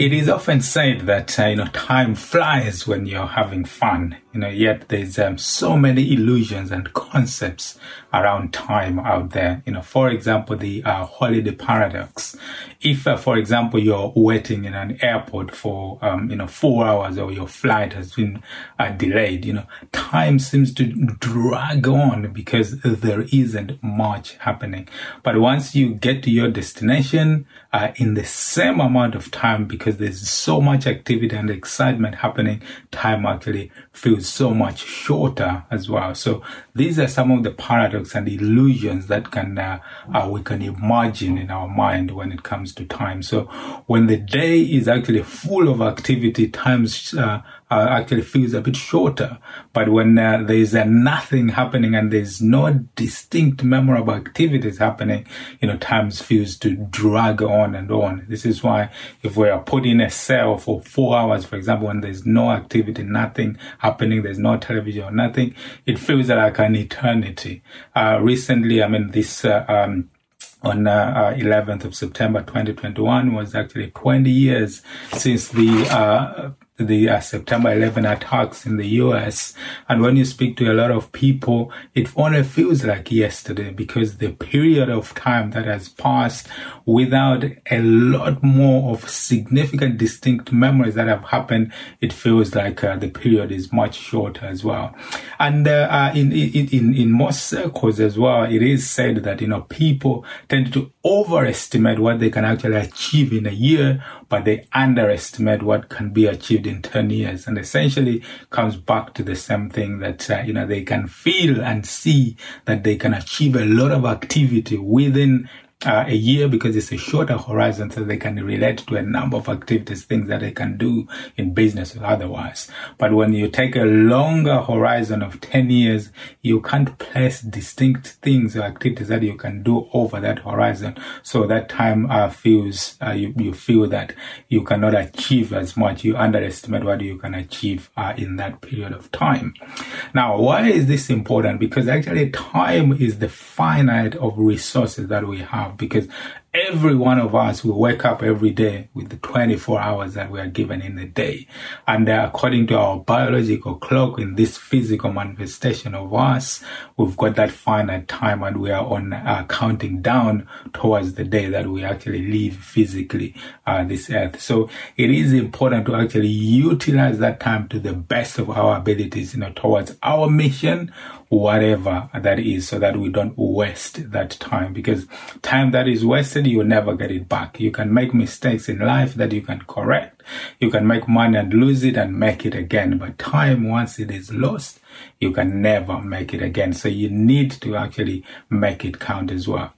It is often said that uh, you know time flies when you're having fun. You know, yet there's um, so many illusions and concepts around time out there. You know, for example, the uh, holiday paradox. If, uh, for example, you're waiting in an airport for um, you know four hours or your flight has been uh, delayed, you know, time seems to drag on because there isn't much happening. But once you get to your destination uh, in the same amount of time, because there's so much activity and excitement happening, time actually feels so much shorter as well. So these are some of the and illusions that can uh, uh, we can imagine in our mind when it comes to time. So when the day is actually full of activity, times uh, actually feels a bit shorter. But when uh, there's uh, nothing happening and there's no distinct memorable activities happening, you know, times feels to drag on and on. This is why if we are put in a cell for four hours, for example, when there's no activity, nothing happening, there's no television or nothing, it feels like an eternity. Uh, recently, I mean, this, uh, um, on uh, 11th uh, of September 2021 was actually 20 years since the uh, the uh, September 11 attacks in the US. And when you speak to a lot of people, it only feels like yesterday because the period of time that has passed without a lot more of significant distinct memories that have happened, it feels like uh, the period is much shorter as well. And uh, uh in, in, in, in most circles as well, it is said that, you know, people tend to overestimate what they can actually achieve in a year, but they underestimate what can be achieved in 10 years. And essentially comes back to the same thing that, uh, you know, they can feel and see that they can achieve a lot of activity within uh, a year because it's a shorter horizon so they can relate to a number of activities, things that they can do in business or otherwise. But when you take a longer horizon of 10 years, you can't place distinct things or activities that you can do over that horizon. So that time uh, feels, uh, you, you feel that you cannot achieve as much. You underestimate what you can achieve uh, in that period of time. Now, why is this important? Because actually time is the finite of resources that we have because every one of us will wake up every day with the 24 hours that we are given in the day. And uh, according to our biological clock in this physical manifestation of us, we've got that finite time and we are on uh, counting down towards the day that we actually leave physically uh, this earth. So it is important to actually utilize that time to the best of our abilities, you know, towards our mission whatever that is so that we don't waste that time because time that is wasted you will never get it back. You can make mistakes in life that you can correct. You can make money and lose it and make it again. But time once it is lost you can never make it again. So you need to actually make it count as well.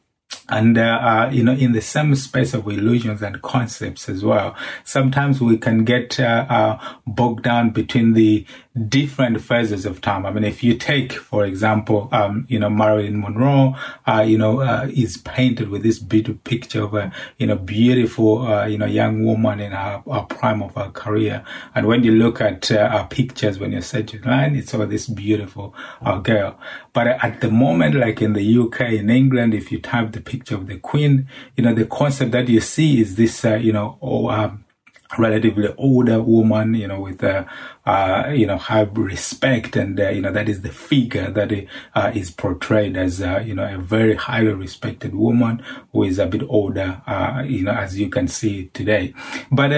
And uh, uh, you know in the same space of illusions and concepts as well sometimes we can get uh, uh bogged down between the different phases of time. I mean, if you take, for example, um, you know, Marilyn Monroe, uh, you know, uh, is painted with this beautiful picture of a, you know, beautiful, uh, you know, young woman in her, her, prime of her career. And when you look at uh, her pictures, when you search online, it's all this beautiful uh, girl. But at the moment, like in the UK, in England, if you type the picture of the Queen, you know, the concept that you see is this, uh, you know, oh, um, relatively older woman, you know, with, uh, uh, you know, high respect. And, uh, you know, that is the figure that uh, is portrayed as, uh, you know, a very highly respected woman who is a bit older, uh, you know, as you can see today. But,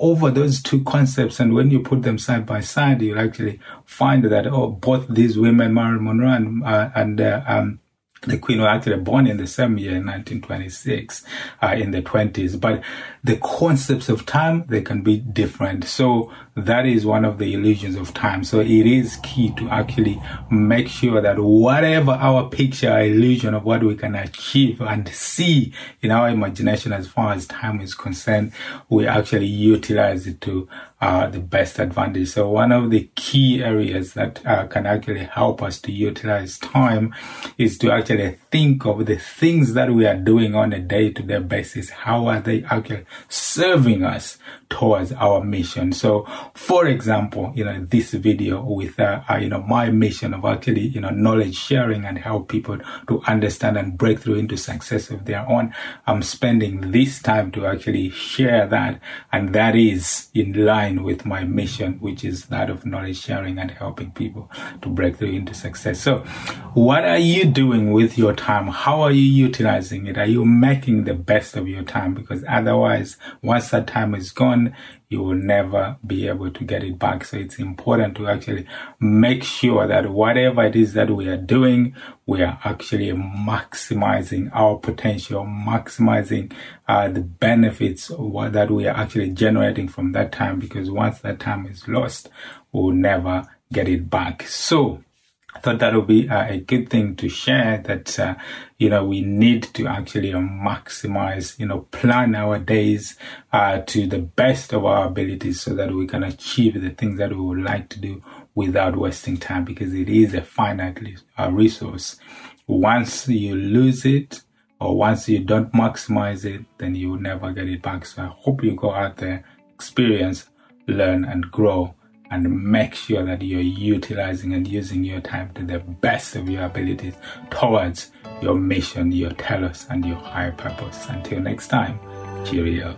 over those two concepts, and when you put them side by side, you'll actually find that, oh, both these women, Marilyn Monroe and, and, um, the queen was actually born in the same year, 1926, uh, in the 20s. But the concepts of time, they can be different. So that is one of the illusions of time. So it is key to actually make sure that whatever our picture, illusion of what we can achieve and see in our imagination as far as time is concerned, we actually utilize it to uh, the best advantage. So one of the key areas that uh, can actually help us to utilize time is to actually think of the things that we are doing on a day-to-day basis. How are they actually serving us towards our mission? So, for example, you know, this video with, uh, uh, you know, my mission of actually, you know, knowledge sharing and help people to understand and break through into success of their own. I'm spending this time to actually share that. And that is in line line with my mission, which is that of knowledge sharing and helping people to break through into success. So, what are you doing with your time? How are you utilizing it? Are you making the best of your time? Because otherwise, once that time is gone, you will never be able to get it back. So it's important to actually make sure that whatever it is that we are doing, we are actually maximizing our potential, maximizing uh, the benefits that we are actually generating from that time. Because once that time is lost, we'll never get it back. So I thought that would be uh, a good thing to share that, uh, you know, we need to actually maximize, you know, plan our days uh, to the best of our abilities so that we can achieve the things that we would like to do without wasting time because it is a finite uh, resource. Once you lose it or once you don't maximize it, then you will never get it back. So I hope you go out there, experience, learn and grow and make sure that you're utilizing and using your time to the best of your abilities towards your mission, your telos, and your higher purpose. Until next time, cheerio.